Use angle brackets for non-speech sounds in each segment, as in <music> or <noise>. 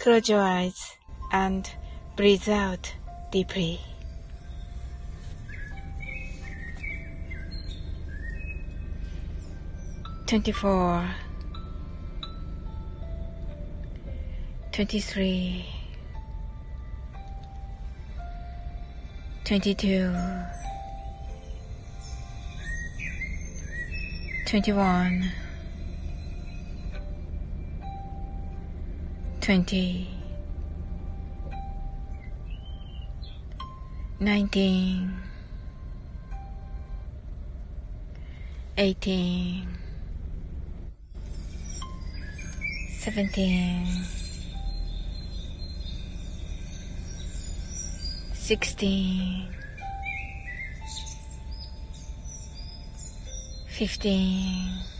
Close your eyes and breathe out deeply. Twenty-four, twenty-three, twenty-two, twenty-one. twenty, 20 19 18 17 16 15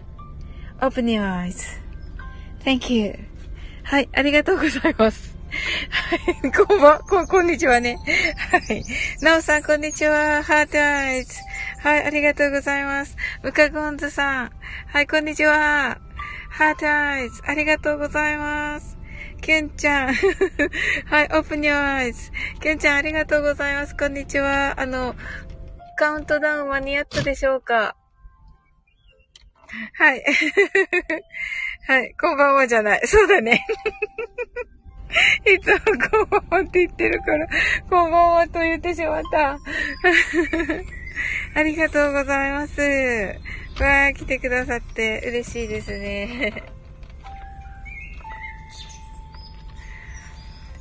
Open your eyes.Thank you. はい、ありがとうございます。はい、こんばん、こ、こんにちはね。はい。なおさん、こんにちは。ハートアイズ。はい、ありがとうございます。ムカゴンズさん。はい、こんにちは。ハートアイズ。ありがとうございます。ケンちゃん。<laughs> はい、オープニュアイズ。ケンちゃん、ありがとうございます。こんにちは。あの、カウントダウン間に合ったでしょうか？はい。<laughs> はい。こんばんはじゃない。そうだね。いつもこんばんはって言ってるから、こんばんはと言ってしまった。<laughs> ありがとうございます。わー、来てくださって嬉しいですね。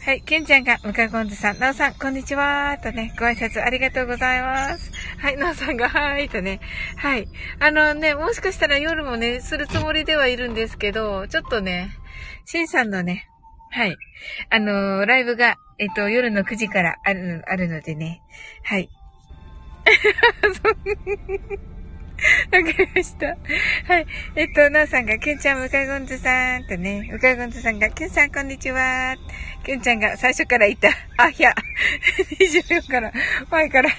はい、ケンちゃんが、ムカゴンズさん、ナオさん、こんにちはとね、ご挨拶ありがとうございます。はい、ナオさんが、はーいとね、はい。あのね、もしかしたら夜もね、するつもりではいるんですけど、ちょっとね、シンさんのね、はい。あのー、ライブが、えっと、夜の9時からある、あるのでね。はい。<laughs> <laughs> わかりました。はい。えっと、なおさんが、キュンちゃん、向かいゴンズさんとね、向かいゴンズさんが、キュンさん、こんにちは。キュンちゃんが最初からいた。あ、いや、<laughs> 24から、前から、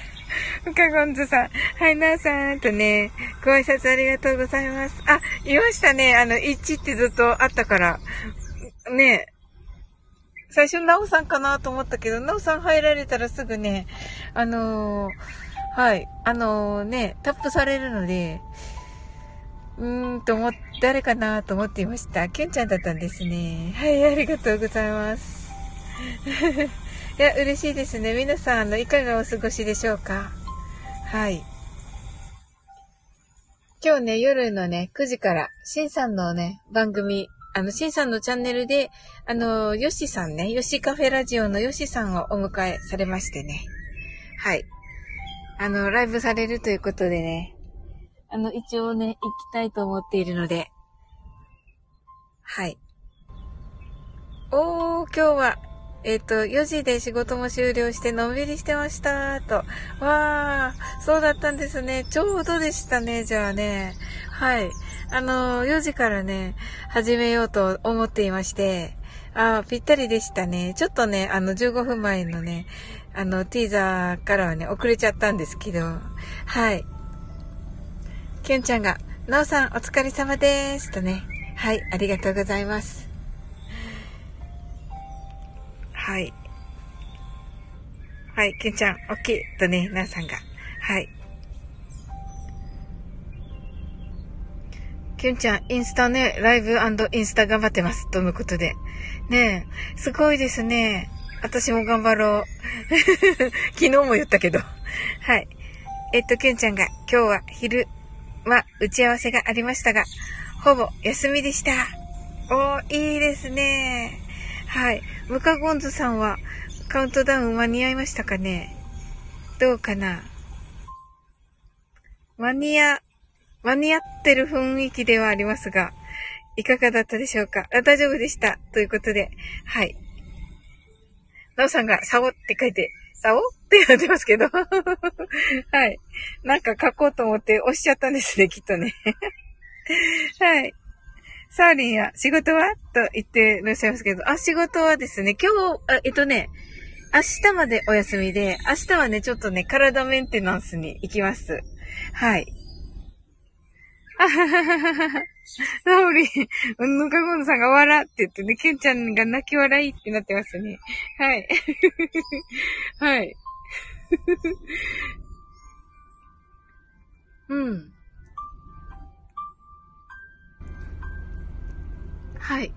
向かいゴンズさん、はい、なおさんとね、ご挨拶ありがとうございます。あ、いましたね。あの、1ってずっとあったから、ね最初、なおさんかなと思ったけど、なおさん入られたらすぐね、あのーはい。あのー、ね、タップされるので、うーんと思っ、誰かなと思っていました。ケンちゃんだったんですね。はい、ありがとうございます。<laughs> いや、嬉しいですね。皆さん、あの、いかがお過ごしでしょうか？はい。今日ね、夜のね、9時から、シンさんのね、番組、あの、シンさんのチャンネルで、あの、ヨシさんね、ヨシカフェラジオのヨシさんをお迎えされましてね。はい。あの、ライブされるということでね、あの、一応ね、行きたいと思っているので、はい。おー、今日は、えっ、ー、と、4時で仕事も終了してのんびりしてましたー、と。わー、そうだったんですね。ちょうどでしたね、じゃあね。はい。あの、4時からね、始めようと思っていまして、あー、ぴったりでしたね。ちょっとね、あの、15分前のね、あの、ティーザーからはね、遅れちゃったんですけど、はい。きゅんちゃんが、なおさん、お疲れ様です。とね。はい、ありがとうございます。はい。はい、きゅんちゃん、オッケー。とね、なおさんが。はい。きゅんちゃん、インスタね、ライブインスタ頑張ってます。とのことで。ねえ、すごいですね。私も頑張ろう。<laughs> 昨日も言ったけど。はい。えっと、きゅんちゃんが今日は昼は打ち合わせがありましたが、ほぼ休みでした。おー、いいですね。はい。ムカゴンズさんはカウントダウン間に合いましたかね？どうかな？間に合、間に合ってる雰囲気ではありますが、いかがだったでしょうか？あ大丈夫でした。ということで、はい。なおさんが、サオって書いて、サオってなってますけど。<laughs> はい。なんか書こうと思って押しちゃったんですね、きっとね。<laughs> はい。サーリンや、仕事は？と言ってらっしゃいますけど、あ、仕事はですね、今日、あえっとね、明日までお休みで、明日はね、ちょっとね、体メンテナンスに行きます。はい。あははははは。サオリン、ぬかごんさんが笑って言ってね、ケンちゃんが泣き笑いってなってますね。はい。<laughs> はい。<laughs> うん。はい。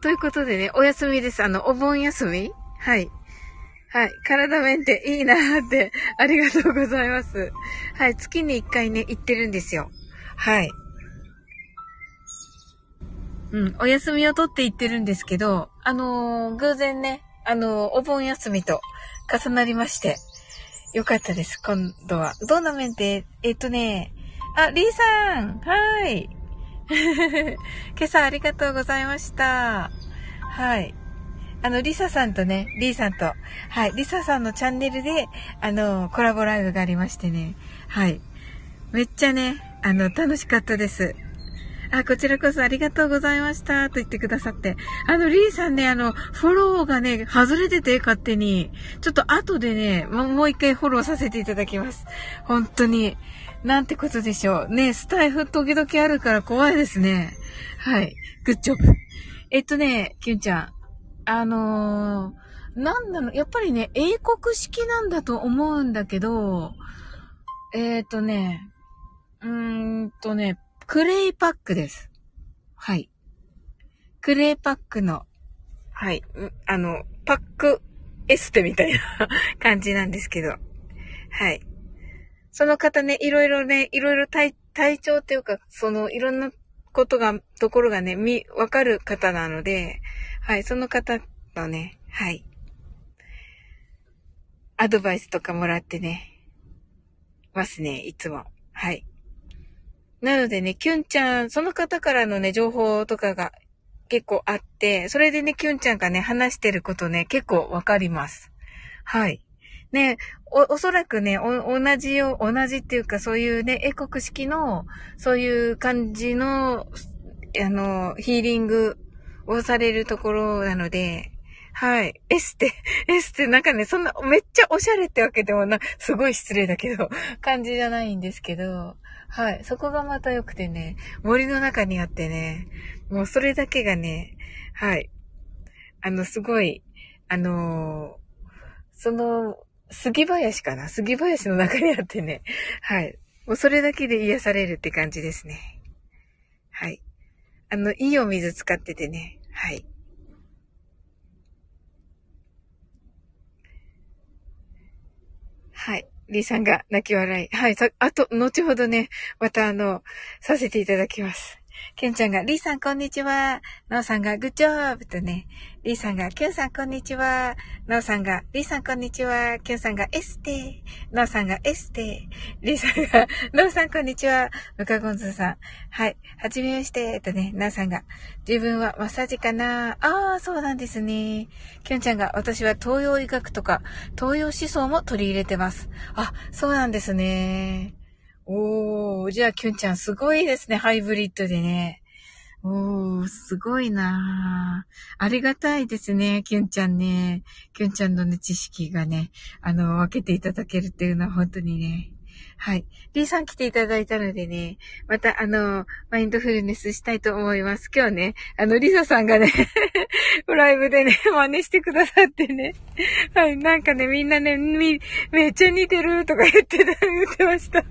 ということでね、お休みです。あの、お盆休み？はい。はい。体面っていいなーって、ありがとうございます。はい。月に一回ね、行ってるんですよ。はい。うん、お休みを取って行ってるんですけど、あのー、偶然ね、あのー、お盆休みと重なりまして、よかったです、今度は。どんな面で、えっとね、あ、リーさんはい。<laughs> 今朝ありがとうございました。はい。あの、リサさんとね、リーさんと、はい、リサさんのチャンネルで、あの、コラボライブがありましてね、はい。めっちゃね、あの、楽しかったです。あ、こちらこそありがとうございました。と言ってくださって。あの、リーさんね、あの、フォローがね、外れてて、勝手に。ちょっと後でね、もう一回フォローさせていただきます。本当に。なんてことでしょう。ね、スタイフ時々あるから怖いですね。はい。グッジョブ。えっとね、キュンちゃん。あのー、なんだろ、やっぱりね、英国式なんだと思うんだけど、えっ、とね、うーんとね、クレイパックです。はい。クレイパックの、はい、あの、パックエステみたいな <laughs> 感じなんですけど、はい。その方ね、いろいろね、いろいろ体、体調っていうか、その、いろんなことが、ところがね、み、わかる方なので、はい、その方のね、はい。アドバイスとかもらってね、ますね、いつも。はい。なのでね、キュンちゃん、その方からのね、情報とかが結構あって、それでね、キュンちゃんがね、話してることね、結構わかります。はい。ね、お、おそらくね、お、同じよ、同じっていうか、そういうね、英国式の、そういう感じの、あの、ヒーリングをされるところなので、はい。エステ、<laughs> エステ、なんかね、そんな、めっちゃおしゃれってわけでもな、すごい失礼だけど、感じじゃないんですけど、はい。そこがまた良くてね、森の中にあってね、もうそれだけがね、はい。あの、すごい、あのー、その、杉林かな？杉林の中にあってね。はい。もうそれだけで癒されるって感じですね。はい。あの、いいお水使っててね。はい。はい。リーさんが泣き笑い。はい。あと、後ほどね、またあの、させていただきます。ケンちゃんが、リーさんこんにちは。ナオさんが、グッジョブとね、リーさんが、キュンさんこんにちは。ナオさんが、リーさんこんにちは。キュンさんが、エステ。ナオさんが、エステ。リーさんが、ナオさんこんにちは。ムカゴンズさん。はい。はじめまして。とね、ナオさんが、自分はマッサージかなああ、そうなんですね。キュンちゃんが、私は東洋医学とか、東洋思想も取り入れてます。あ、そうなんですね。おー、じゃあ、キュンちゃんすごいですね。ハイブリッドでね。おー、すごいなありがたいですね、キュンちゃんね。キュンちゃんのね、知識がね、あの、分けていただけるっていうのは本当にね。はい。リーさん来ていただいたのでね、またあの、マインドフルネスしたいと思います。今日ね、あの、リサさんがね <laughs> ライブでね、真似してくださってね。はい、なんかね、みんなね、み、めっちゃ似てるとか言ってた、言ってました。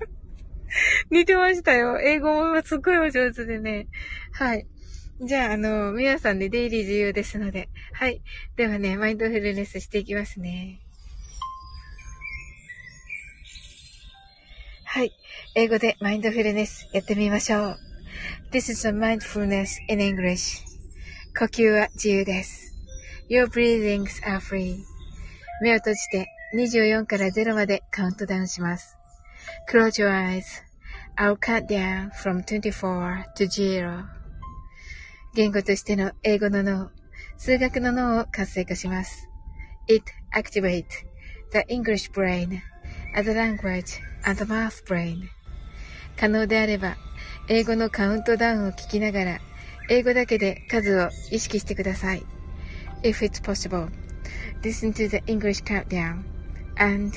<laughs> 似てましたよ。英語もすっごいお上手でね。はい。じゃあ、あの、皆さんで出入り自由ですので。はい。ではね、マインドフルネスしていきますね。はい。英語でマインドフルネスやってみましょう。This is a mindfulness in English. 呼吸は自由です。Your breathings are free. 目を閉じて24から0までカウントダウンします。Close your eyes. I'll cut down from 24 to 0. 言語としての英語の脳、数学の脳を活性化します。It activates the English brain as a language and the math brain. 可能であれば、英語のカウントダウンを聞きながら、英語だけで数を意識してください。If it's possible, listen to the English countdown and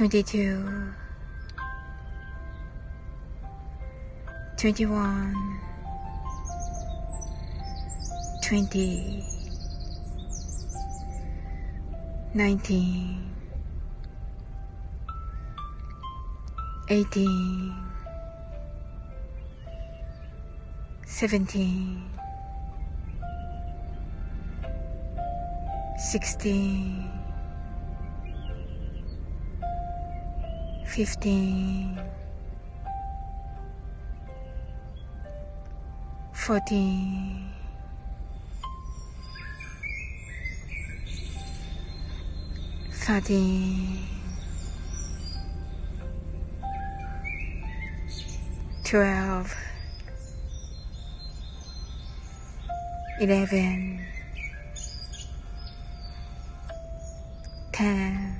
22 21 20 19 18 17 16 15 14 13 12 11 10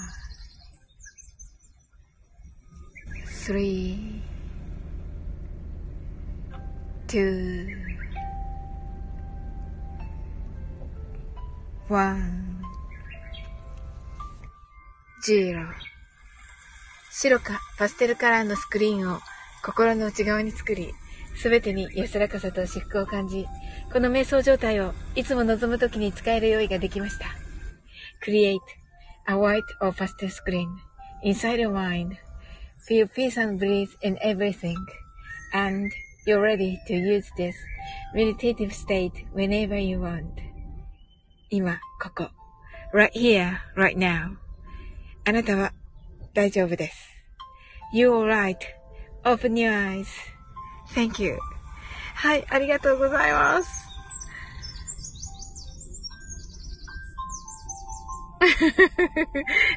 three, two, one, zero 白かパステルカラーのスクリーンを心の内側に作り、すべてに安らかさと至福を感じ、この瞑想状態をいつも望むときに使える用意ができました。Create a white or pastel screen inside your mind. Feel peace and breeze in everything. And you're ready to use this meditative state whenever you want. 今、ここ。right here, right now. あなたは大丈夫です。You're right.Open your eyes.Thank you. はい、ありがとうございます。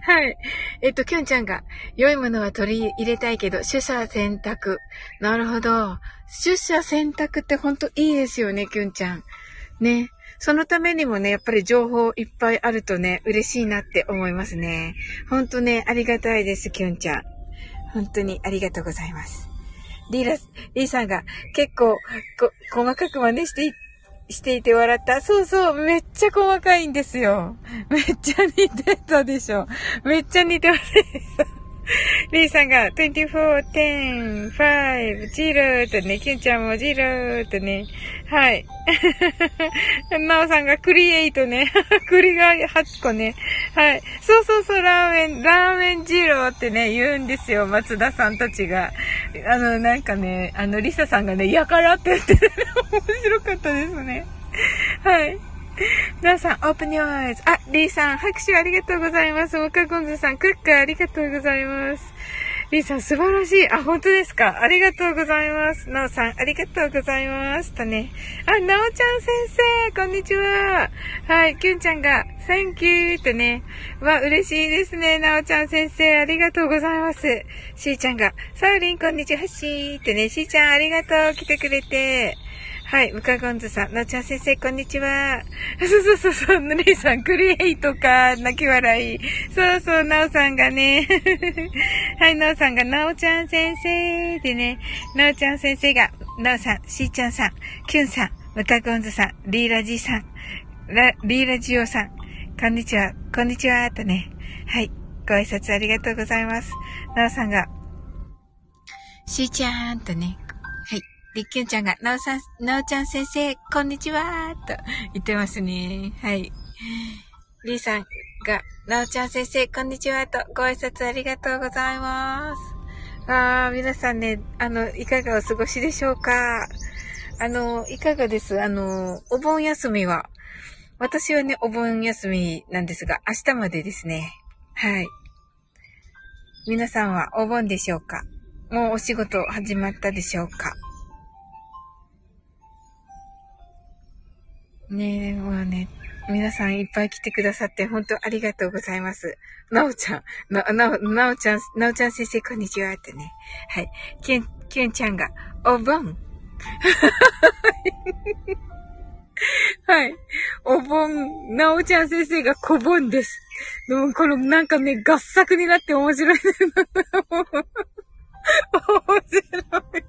はい。 <laughs> えっと、きゅんちゃんが、良いものは取り入れたいけど、取捨選択。なるほど。取捨選択ってほんといいですよね、きゅんちゃん。ね。そのためにもね、やっぱり情報いっぱいあるとね、嬉しいなって思いますね。ほんとね、ありがたいです、きゅんちゃん。本当にありがとうございます。リーラ、リーさんが結構、こ、細かく真似してしていて笑った。そうそう、めっちゃ細かいんですよ。めっちゃ似てたでしょ。めっちゃ似てます。<laughs> リーさんが24、10、5、0とね、キュンちゃんも0とね、はい。<laughs> なおさんがクリエイトね、<laughs> 栗が8個ね、はい。そうそうそう、ラーメン、ラーメン二郎ってね、言うんですよ、松田さんたちが。あの、なんかね、あの、リサさんがね、やからって言って、面白かったですね。はい。<laughs> 皆さん、オープニューアイズ。あ、リーさん、拍手ありがとうございます。モカゴンズさん、クッカーありがとうございます。リーさん、素晴らしい。あ、本当ですか？ありがとうございます。なおさん、ありがとうございます。とね。あ、なおちゃん先生、こんにちは。はい、キュンちゃんが、Thank you とね。わ、嬉しいですね。なおちゃん先生、ありがとうございます。しーちゃんが、サウリン、こんにちは、しーってね。しーちゃん、ありがとう。来てくれて。はい、ムカゴンズさん、なちゃん先生、こんにちは。そうそうそうそう、ぬりさん、クリエイトか、泣き笑い。そうそう、なおさんがね。<laughs> はい、なおさんが、なおちゃん先生でね、なおちゃん先生が、なおさん、しーちゃんさん、キュンさん、ムカゴンズさん、リーラジーさん、ラリーラジオさん、こんにちは、こんにちは、とね。はい、ご挨拶ありがとうございます。なおさんが、しーちゃんとね、りっきゅんちゃんが、なおさん、なおちゃん先生、こんにちはと言ってますね。はい。りーさんが、なおちゃん先生、こんにちはとご挨拶ありがとうございます。あー、皆さんね、あの、いかがお過ごしでしょうか？あの、いかがです？あの、お盆休みは、私はね、お盆休みなんですが、明日までですね。はい。皆さんはお盆でしょうか？もうお仕事始まったでしょうか？ねえ、もうね、皆さんいっぱい来てくださって本当ありがとうございます。なおちゃん、な、なお、なおちゃん、なおちゃん先生こんにちはってね。はい。きゅん、きゅんちゃんが、お盆。<laughs> はい。お盆、なおちゃん先生が小盆です。でも、このなんかね、合作になって面白い。<laughs> 面白い。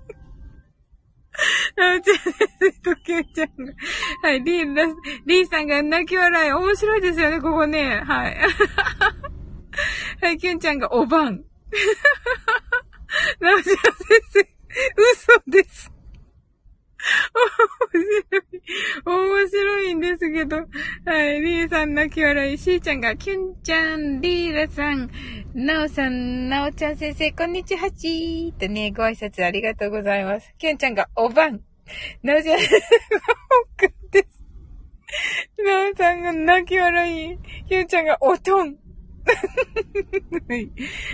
<laughs> なおちゃん先生ときゅんちゃんが。はい、リー、リーさんが泣き笑い。面白いですよね、ここね。はい。はい、きゅんちゃんがおばん。なおちゃん先生、嘘です。<laughs> 面白い。面白いんですけど。はい。リーさん泣き笑い。しーちゃんが、キュンちゃん、リーラさん、なおさん、なおちゃん先生、こんにちはちーとね、ご挨拶ありがとうございます。キュンちゃんが、おばん。なおちゃん、僕です。なおさんが泣き笑い。キュンちゃんが、おとん。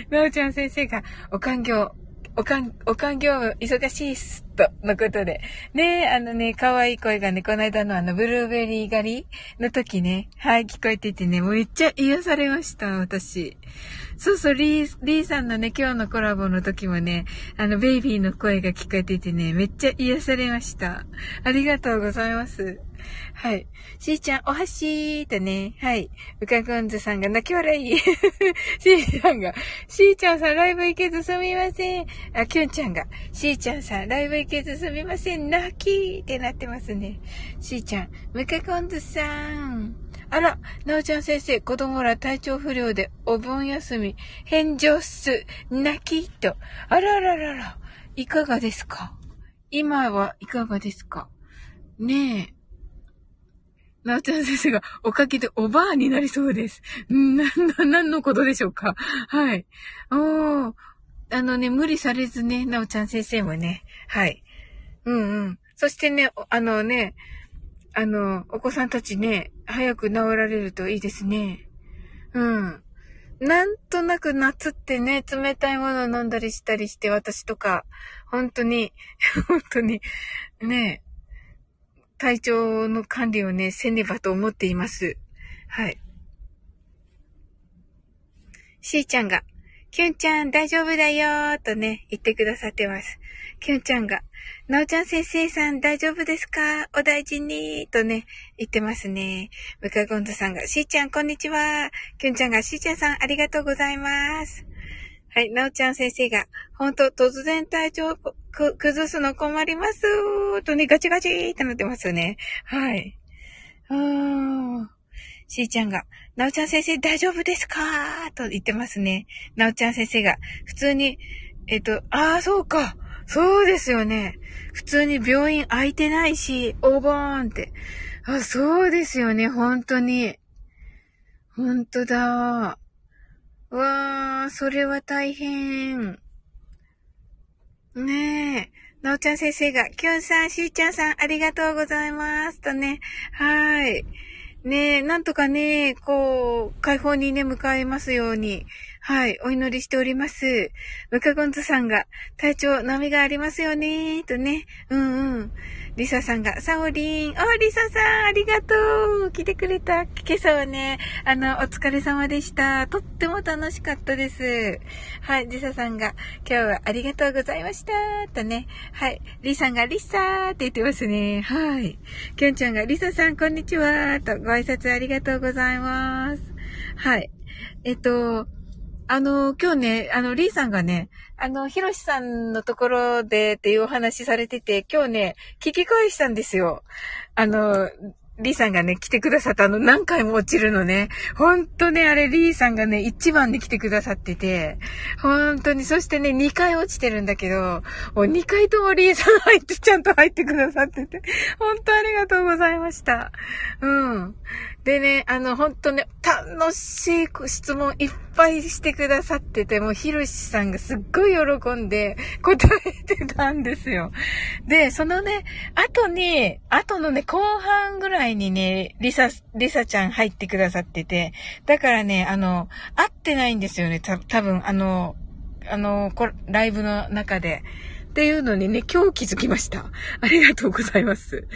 なおちゃん先生が、おかんぎょう、おかん、おかん業務忙しいっす、と、のことで。ねあのね、可愛い声がね、この間のあの、ブルーベリー狩りの時ね、はい、聞こえててね、もうめっちゃ癒されました、私。そうそう、リー、リーさんのね、今日のコラボの時もね、あの、ベイビーの声が聞こえててね、めっちゃ癒されました。ありがとうございます。はい。しーちゃん、お箸とね、はい。うかごんずさんが泣き笑い。<laughs> しーちゃんが、しーちゃんさんライブ行けずすみません。あ、きゅんちゃんが、しーちゃんさんライブ行けずすみません。泣きーってなってますね。しーちゃん、むかごんずさん。あら、なおちゃん先生、子供ら体調不良でお盆休み、返上っす。泣きと。あらららら。いかがですか？今はいかがですか？ねえ。なおちゃん先生がおかげでおばあになりそうです。んな、な、何のことでしょうか？はい。おー。あのね、無理されずね、なおちゃん先生もね。はい。うんうん。そしてね、あのね、あの、お子さんたちね、早く治られるといいですね。うん。なんとなく夏ってね、冷たいものを飲んだりしたりして、私とか、本当に、<laughs> 本当に、ね、体調の管理をね、せねばと思っています。はい。しーちゃんが、きゅんちゃん大丈夫だよーとね、言ってくださってます。きゅんちゃんが、なおちゃん先生さん大丈夫ですか？お大事にとね、言ってますね。むかごんとさんが、しーちゃんこんにちは。きゅんちゃんが、しーちゃんさんありがとうございます。はい、なおちゃん先生が、ほんと、突然体調く、崩すの困りますーとね、ガチガチーってなってますよね。はい。うー。しーちゃんが、なおちゃん先生大丈夫ですか？ーと言ってますね。なおちゃん先生が、普通に、えっと、ああ、そうか。そうですよね。普通に病院空いてないし、おぼーんって。あ、そうですよね、本当に。本当だ。わー、それは大変。ねえ。なおちゃん先生が、きょんさん、しーちゃんさん、ありがとうございます。とね。はい。ねえ、なんとかね、こう、解放にね、向かいますように。はい、お祈りしております。ムカゴンズさんが、体調、波がありますよね、とね。うんうん。リサさんが、サオリン、あ、リサさん、ありがとう来てくれた。今朝はね、あの、お疲れ様でした。とっても楽しかったです。はい、リサさんが、今日はありがとうございました。とね。はい、リさんが、リサーって言ってますね。はい。きょんちゃんが、リサさん、こんにちは。と、ご挨拶ありがとうございます。はい。えっと、あの、今日ね、あの、リーさんがね、あの、ヒロシさんのところでっていうお話されてて、今日ね、聞き返したんですよ。あの、リーさんがね、来てくださったあの、何回も落ちるのね。ほんとね、あれ、リーさんがね、一番で来てくださってて、ほんとに、そしてね、2回落ちてるんだけど、もう2回ともリーさん入って、ちゃんと入ってくださってて、ほんとありがとうございました。うん。でね、あの、本当ね、楽しい質問いっぱいしてくださってて、もう、ひろしさんがすっごい喜んで <laughs> 答えてたんですよ。で、そのね、後に、後のね、後半ぐらいにね、リサ、リサちゃん入ってくださってて、だからね、あの、会ってないんですよね、た、多分、あの、あの、ライブの中で。っていうのにね、今日気づきました。ありがとうございます。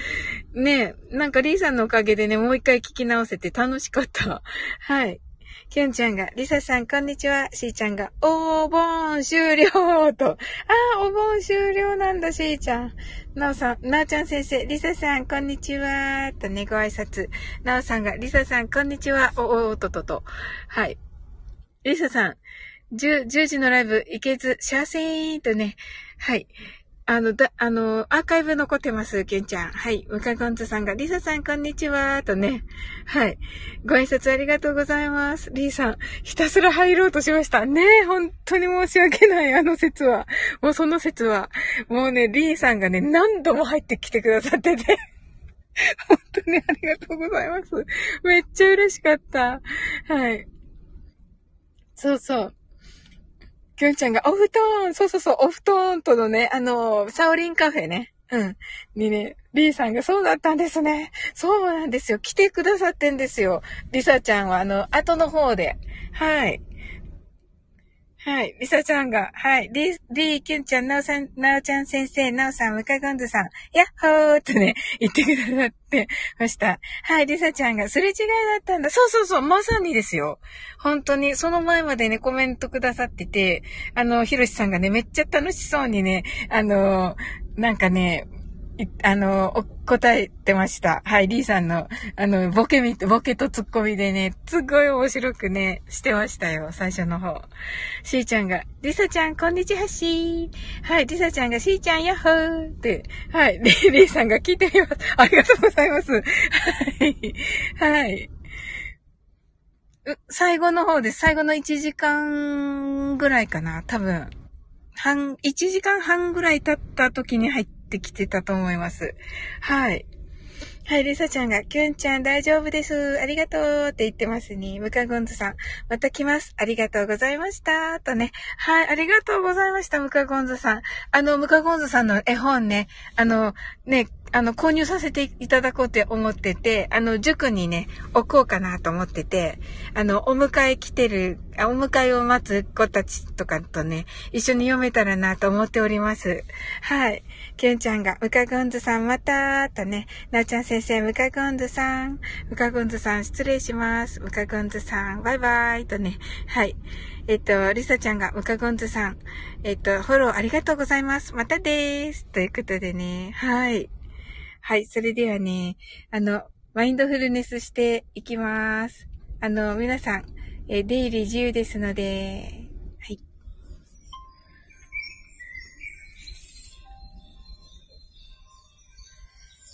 ねえなんかリーさんのおかげでね、もう一回聞き直せて楽しかった。<laughs> はい。きゅんちゃんが、リサさん、こんにちは。しーちゃんが、お盆終了と。ああ、お盆終了なんだ、しーちゃん。なおさん、なおちゃん先生、リサさん、こんにちは。とね、ご挨拶。なおさんが、リサさん、こんにちは。お、お、ととと。はい。リサさん、10, 10時のライブ行けず、幸せーとね、はい。あの、だ、あの、アーカイブ残ってます、けんちゃん。はい。ムカゴンズさんが、リサさん、こんにちは、とね。はい。ご挨拶ありがとうございます。リーさん、ひたすら入ろうとしました。ねえ、本当に申し訳ない、あの説は。もうその説は。もうね、リーさんがね、何度も入ってきてくださってて。本当にありがとうございます。めっちゃ嬉しかった。はい。そうそう。きょんちゃんが、お布団そうそうそう、お布団とのね、あの、サオリンカフェね。うん。にね、B さんがそうだったんですね。そうなんですよ。来てくださってんですよ。リサちゃんは、あの、後の方で。はい。はい。リサちゃんが、はい。リー、リー、キュンちゃん、ナオさん、ナオちゃん先生、ナオさん、ムカゴンドさん、ヤッホーとね、<laughs> 言ってくださってました。はい。リサちゃんが、すれ違いだったんだ。そうそうそう、まさにですよ。本当に、その前までね、コメントくださってて、あの、ヒロシさんがね、めっちゃ楽しそうにね、あの、なんかね、あの、答えてました。はい、リーさんの、あの、ボケみ、ボケとツッコミでね、すごい面白くね、してましたよ、最初の方。しーちゃんが、リサちゃん、こんにちはしー。はい、リサちゃんが、しーちゃん、やっほーって、はい、リーさんが聞いてみます。ありがとうございます。はい、はい。最後の方です。最後の1時間ぐらいかな、多分。半、1時間半ぐらい経った時に入ってってきてたと思います。はい。はい、リサちゃんが、キュンちゃん大丈夫です。ありがとうって言ってますね。ムカゴンズさん。また来ます。ありがとうございました。とね。はい、ありがとうございました、ムカゴンズさん。あの、ムカゴンズさんの絵本ね、あの、ね、あの、購入させていただこうって思ってて、あの、塾にね、置こうかなと思ってて、あの、お迎え来てる、お迎えを待つ子たちとかとね、一緒に読めたらなと思っております。はい。キュンちゃんが、ムカゴンズさんまたーとね、なおちゃん先生、ムカゴンズさん、ムカゴンズさん失礼します。ムカゴンズさん、バイバイとね、はい。えっと、リサちゃんが、ムカゴンズさん、えっと、フォローありがとうございます。またでーす。ということでね、はい。はい、それではね、あの、マインドフルネスしていきます。あの、皆さん、え出入り自由ですので、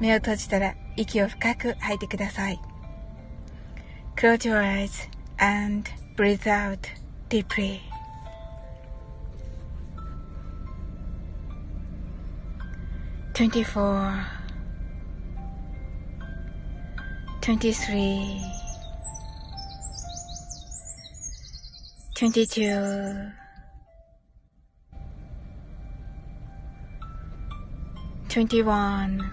目を閉じたら息を深く吐いてください。Close your eyes and breathe out deeply. Twenty-four, twenty-three, twenty-two, twenty-one.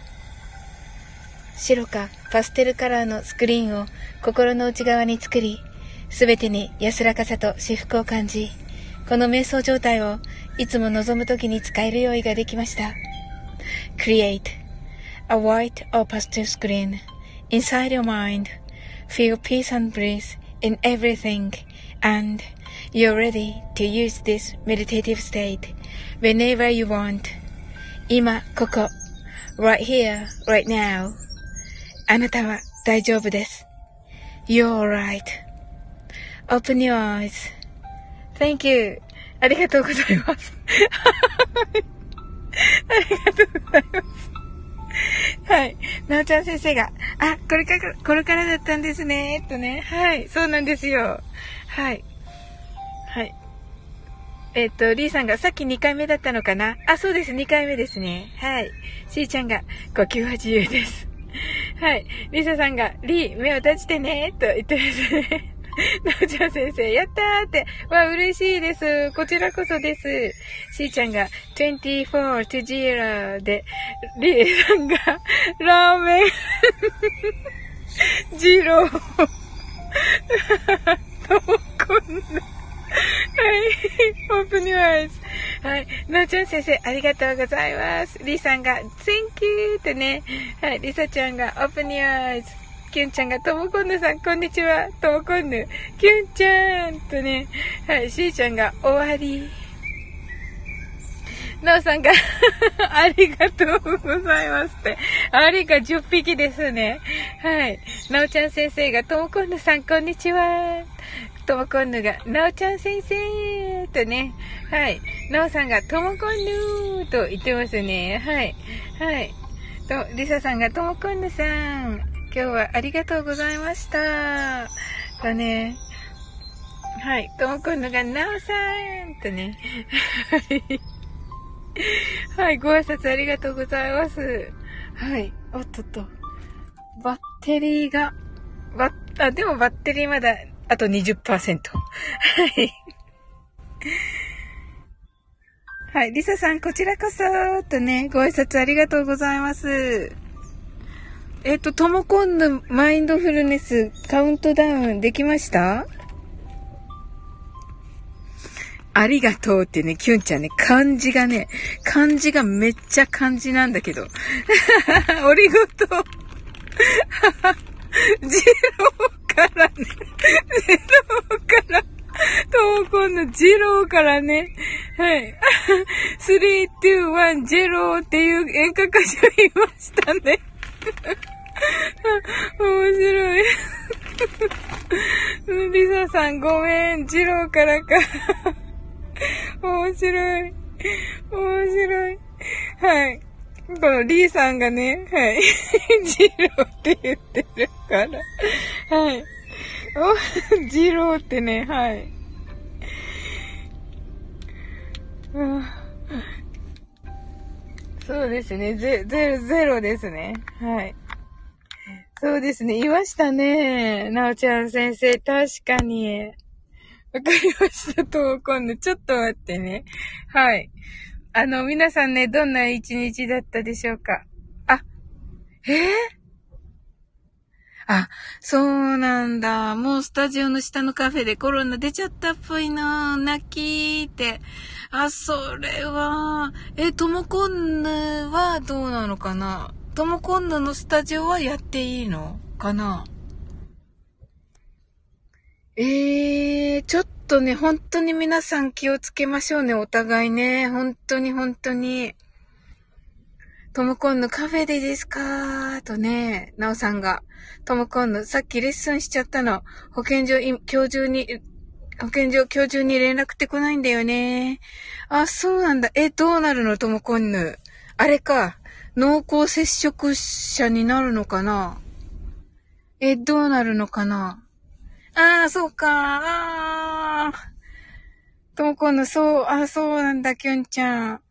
白かパステルカラーのスクリーンを心の内側に作り、すべてに安らかさと至福を感じ、この瞑想状態をいつも望む時に使える用意ができました。Create a white or pastel screen inside your mind. Feel peace and bliss in everything and you're ready to use this meditative state whenever you want. 今、ここ、right here, right now. あなたは大丈夫です。You're right.Open your eyes.Thank you. ありがとうございます。<laughs> ありがとうございます。はい。なおちゃん先生が、あ、これから、これからだったんですね、えっとね。はい。そうなんですよ。はい。はい。えっ、と、リーさんがさっき2回目だったのかな？あ、そうです。2回目ですね。はい。しーちゃんが、呼吸は自由です。はい。リサさんが、リー、目を閉じてね、と言ってますね。<laughs> なおちゃん先生、やったーって。<laughs> わ、嬉しいです。こちらこそです。しーちゃんが、24 to 0で、リーさんが、ラーメン、ジロー、<laughs> とこんな。はい。オープニュアイズ。はい。なおちゃん先生、ありがとうございます。りさんが、Thank you! ってね。はい。りさちゃんが、オープニュアイズ。きゅんちゃんが、ともこんぬさん、こんにちは。ともこんぬ。きゅんちゃんとね。はい。しーちゃんが、終わり。なおさんが <laughs> ありがとうございますって。ありが10匹ですね。はい。なおちゃん先生が、ともこんぬさん、こんにちは。ともこんぬが、なおちゃん先生とね、はい。なおさんが、ともこんぬと言ってますね。はい。はい。と、りささんが、ともこんぬさん、今日はありがとうございました。とね、はい。ともこんぬが、なおさんとね、はい。はい。ご挨拶ありがとうございます。はい。おっとっと。バッテリーが、バッ、あ、でもバッテリーまだあと20%。はい。はい。リサさん、こちらこそ、とね、ご挨拶ありがとうございます。えっ、と、トモコンのマインドフルネスカウントダウンできました？ありがとうってね、キュンちゃんね、漢字がね、漢字がめっちゃ漢字なんだけど。<laughs> ありがとう。ジローからね、<laughs> ジロから、トーコンのジローからね、はい。<laughs> 3、2、1、ジローっていう演歌歌手いましたね。面白い。リサさんごめん、ジローからか。面白い。面白い。はい。このリーさんがね、はい。ジローって言ってるから。はい。お、ジローってね、はい。そうですね。ゼ、ゼロ、ゼロですね。はい。そうですね。いましたね。なおちゃん先生。確かに。わかりました。と、今度、ちょっと待ってね。はい。あの、皆さんね、どんな一日だったでしょうか？あ、えー、あ、そうなんだ。もうスタジオの下のカフェでコロナ出ちゃったっぽいな。泣きーって。あ、それは、え、ともこんぬはどうなのかな？ともこんぬのスタジオはやっていいのかな？えー、ちょっとね、本当に皆さん気をつけましょうね、お互いね。本当に本当に。ともこんのカフェでですか？とね、なおさんが。ともこんの、さっきレッスンしちゃったの。保健所、今日中に、保健所、今日中に連絡って来ないんだよね。あ、そうなんだ。え、どうなるの？ともこんぬ。あれか。濃厚接触者になるのかな？え、どうなるのかな？ああ、そうか。ああ。ともこの、そう、あそうなんだ、きゅんちゃん。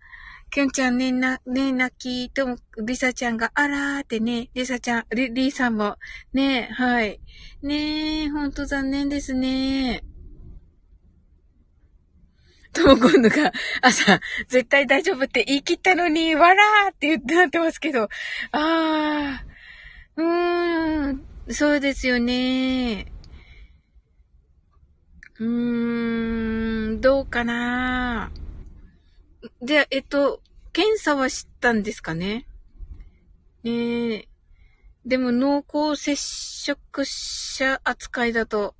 きゅんちゃんね、な、ね、泣き、とも、りさちゃんが、あらーってね、りさちゃん、り、りさんも、ね、はい。ねえ、ほんと残念ですね。とも今度が朝、絶対大丈夫って言い切ったのに、わらーって言ってなってますけど、あー、うーん、そうですよね。うーん、どうかなで、えっと、検査はしたんですかね？ねえ。でも濃厚接触者扱いだと、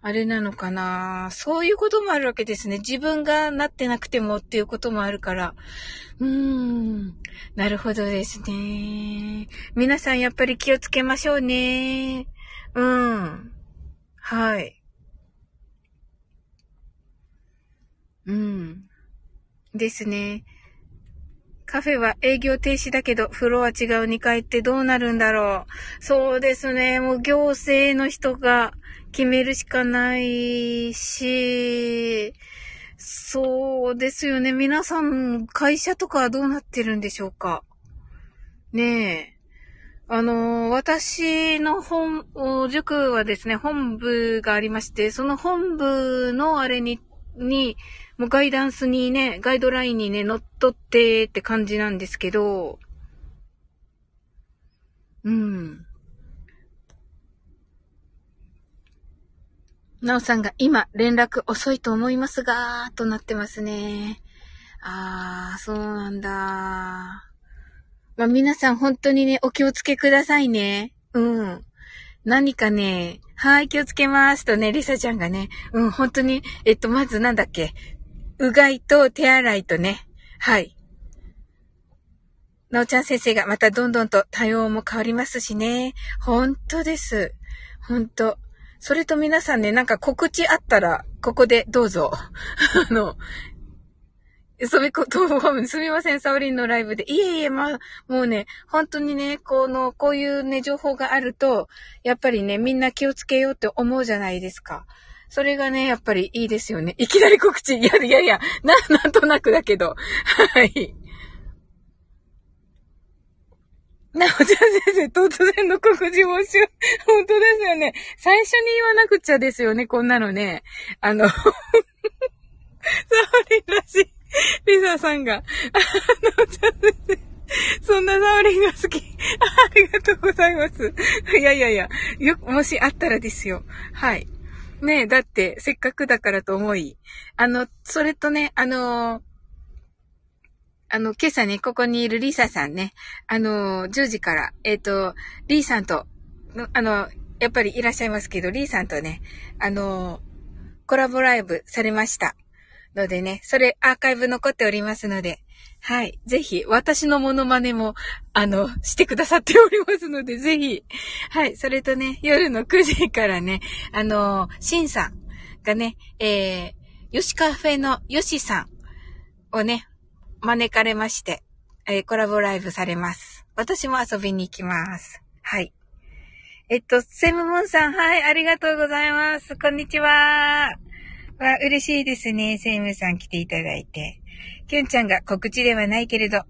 あれなのかなそういうこともあるわけですね。自分がなってなくてもっていうこともあるから。うーん。なるほどですね。皆さんやっぱり気をつけましょうね。うん。はい。うん。ですね。カフェは営業停止だけど、フロア違う2階ってどうなるんだろう。そうですね。もう行政の人が決めるしかないし、そうですよね。皆さん、会社とかはどうなってるんでしょうかねえ。あの、私の本、塾はですね、本部がありまして、その本部のあれに、に、もうガイダンスにね、ガイドラインにね、乗っ取ってって感じなんですけど、うん。なおさんが今連絡遅いと思いますが、となってますね。あー、そうなんだ。まあ、皆さん本当にね、お気をつけくださいね。うん。何かね、はい、気をつけますとね、リサちゃんがね、うん、本当に、えっと、まずなんだっけ、うがいと手洗いとね、はい。なおちゃん先生がまたどんどんと対応も変わりますしね。本当です。本当それと皆さんね、なんか告知あったら、ここでどうぞ。<laughs> あの、遊びこと、すみません、サオリンのライブで。いえいえ、まあ、もうね、本当にね、この、こういうね、情報があると、やっぱりね、みんな気をつけようって思うじゃないですか。それがね、やっぱりいいですよね。いきなり告知。いやいやいや、な、<laughs> なんとなくだけど。はい。なおちゃん先生、突然の告示募集。本当ですよね。最初に言わなくちゃですよね、こんなのね。あの、サオリンらしい。リサさんが。あ、なおちゃん先生。そんなサオリンが好き。ありがとうございます。いやいやいや、よ、もしあったらですよ。はい。ねえ、だって、せっかくだからと思い。あの、それとね、あのーあの、今朝ね、ここにいるリサさんね、あの、10時から、えっ、ー、と、リーさんと、あの、やっぱりいらっしゃいますけど、リーさんとね、あの、コラボライブされました。のでね、それアーカイブ残っておりますので、はい。ぜひ、私のモノマネも、あの、してくださっておりますので、ぜひ。はい。それとね、夜の9時からね、あの、シンさんがね、えー、ヨシカフェのヨシさんをね、招かれまして、えー、コラボライブされます。私も遊びに行きます。はい。えっと、セムムーンさん、はい、ありがとうございます。こんにちは。わ、嬉しいですね。セムさん来ていただいて。キュンちゃんが告知ではないけれど、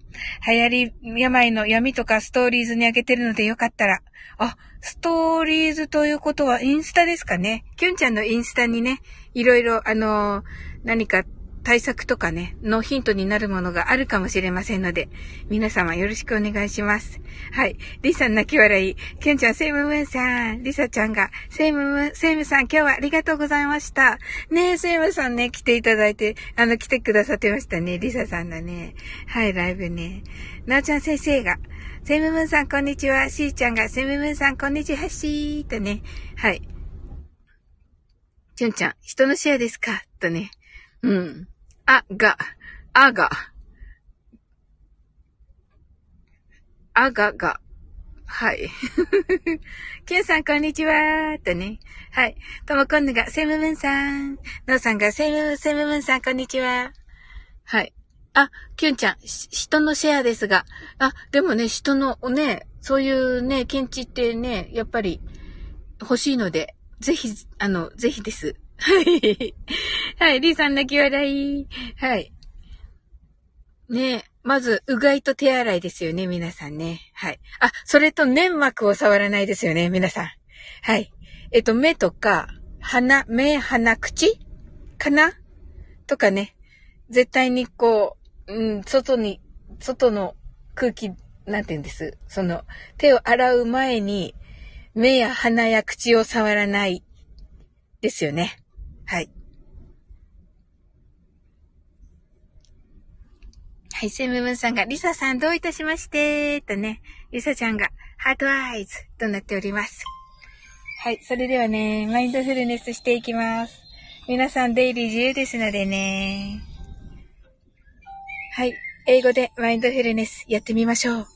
流行り病の闇とかストーリーズにあげてるのでよかったら、あ、ストーリーズということはインスタですかね。キュンちゃんのインスタにね、いろいろ、あの何か対策とかね、のヒントになるものがあるかもしれませんので、皆様よろしくお願いします。はい。リサ泣き笑い。キュンちゃん、セイムムーンさん。リサちゃんが、セイムムーン、セイムさん、今日はありがとうございました。ねえ、セイムさんね、来ていただいて、あの、来てくださってましたね。リサさんだね。はい、ライブね。なおちゃん先生が、セイムムーンさん、こんにちは。シーちゃんが、セイムムーンさん、こんにちは、しーとね。はい。キュンちゃん、人のシェアですか？とね。うん。あが、あが、あがが、はい。<laughs> キュンさん、こんにちはとね。はい。ともこんぬが、セムムンさん。のうさんが、セム、セムムンさん、こんにちは。はい。あ、キュンちゃん、人のシェアですが。あ、でもね、人のね、そういうね、検知ってね、やっぱり欲しいので、ぜひ、あの、ぜひです。はい。はい、リーさん泣き笑い。はい。ねえまず、うがいと手洗いですよね、皆さんね。はい。あ、それと粘膜を触らないですよね、皆さん。はい。えっと、目とか、鼻、目、鼻、口？かな？とかね。絶対にこう、うん、外に、外の空気、なんて言うんです？その、手を洗う前に、目や鼻や口を触らない、ですよね。はい。はい、セムムンさんが、リサさんどういたしまして、とね、リサちゃんが、ハートアイズとなっております。はい、それではね、マインドフルネスしていきます。皆さん出入り自由ですのでね。はい、英語でマインドフルネスやってみましょう。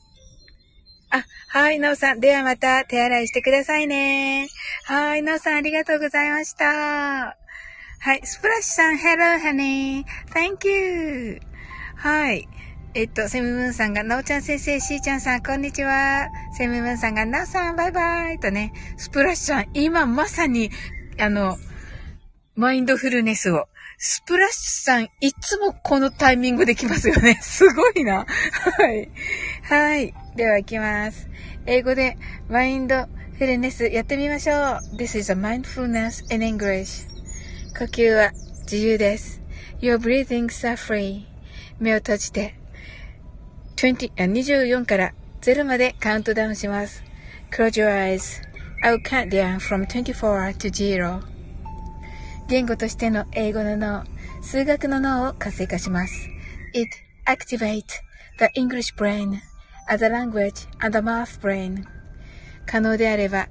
あ、はい、なおさん。ではまた手洗いしてくださいね。はい、なおさんありがとうございました。はい、スプラッシュさん、Hello, honey. Thank you. はい。えっと、セムムーンさんが、なおちゃん先生、しーちゃんさん、こんにちは。セムムーンさんが、なおさん、バイバイとね、スプラッシュさん、今まさに、あの、マインドフルネスを。スプラッシュさん、いつもこのタイミングで来ますよね。<laughs> すごいな。はい。はい。では行きます。英語でマインドフルネスやってみましょう。This is a mindfulness in English. 呼吸は自由です。Your breathings are free. 目を閉じて20 24から0までカウントダウンします。Close your eyes. I'll count down from 24 to 0. 言語としての英語の脳、数学の脳を活性化します。It activates the English brain as a language and a math brain. 可能であれば、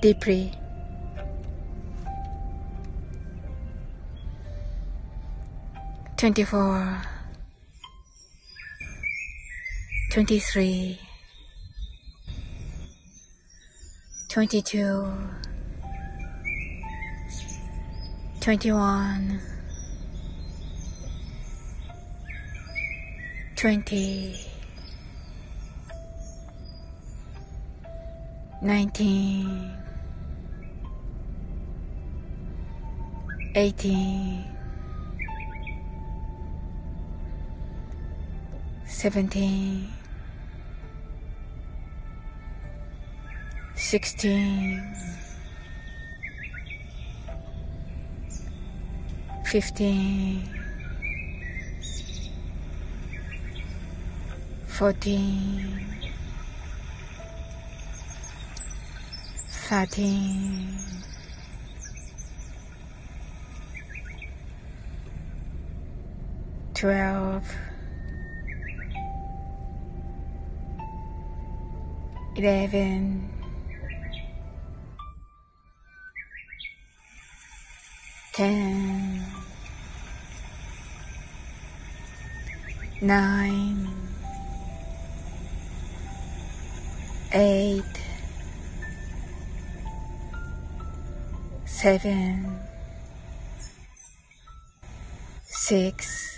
they pray. Twenty four, twenty three, twenty. Two, twenty one, twenty. 19 18 17 16 15 14 13 12 11 10 9 8 7 6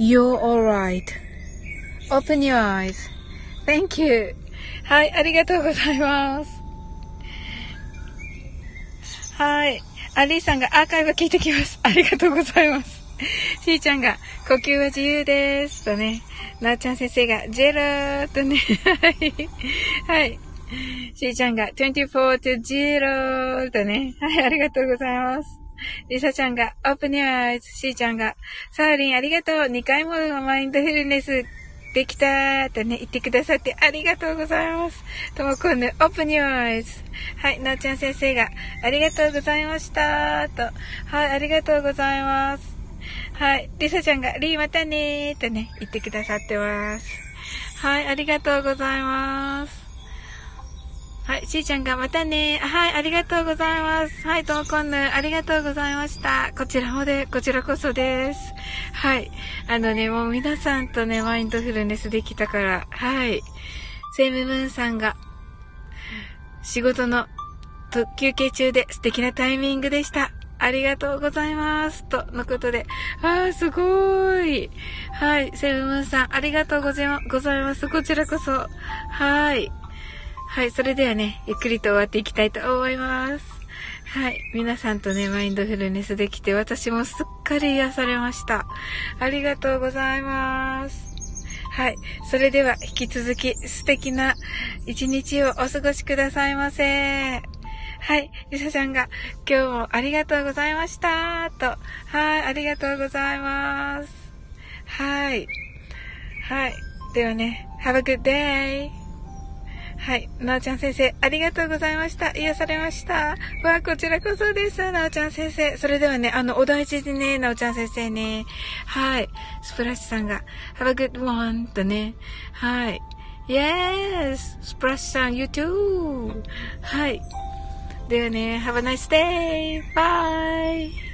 You're alright. Open your eyes. Thank you. はい、ありがとうございます。はい。アリーさんがアーカイブ聞いてきます。ありがとうございます。しーちゃんが、呼吸は自由です。とね。なーちゃん先生が、ジェラーとね。<laughs> はい。はい。しーちゃんが、24 to 0とね。はい、ありがとうございます。りさちゃんが、オープニュアイズ。しーちゃんが、サーリンありがとう。2回もマインドフルネスできたーとね、言ってくださってありがとうございます。ともこんぬ、オープニュアイズ。はい、なおちゃん先生が、ありがとうございましたと。はい、ありがとうございます。はい、りさちゃんが、りーまたねーとね、言ってくださってます。はい、ありがとうございます。はい、しーちゃんがまたね。はい、ありがとうございます。はい、ともこんぬ、ありがとうございました。こちらもで、こちらこそです。はい。あのね、もう皆さんとね、マインドフルネスできたから、はい。セイムムーンさんが、仕事の休憩中で素敵なタイミングでした。ありがとうございます。とのことで。ああ、すごーい。はい。セブムーンさん、ありがとうございます。こちらこそ。はい。はい、それではね、ゆっくりと終わっていきたいと思います。はい。皆さんとね、マインドフルネスできて、私もすっかり癒されました。ありがとうございます。はい。それでは、引き続き素敵な一日をお過ごしくださいませ。はい。りさちゃんが、今日もありがとうございました。と。はい。ありがとうございます。はい。はい。ではね、Have a good day! はい。なおちゃん先生、ありがとうございました。癒されました。わこちらこそです。なおちゃん先生。それではね、あの、お大事にね、なおちゃん先生ね。はい。スプラッシュさんが、Have a good one とね。はい。Yes! スプラッシュさん、you too! はい。ではね、Have a nice day! Bye!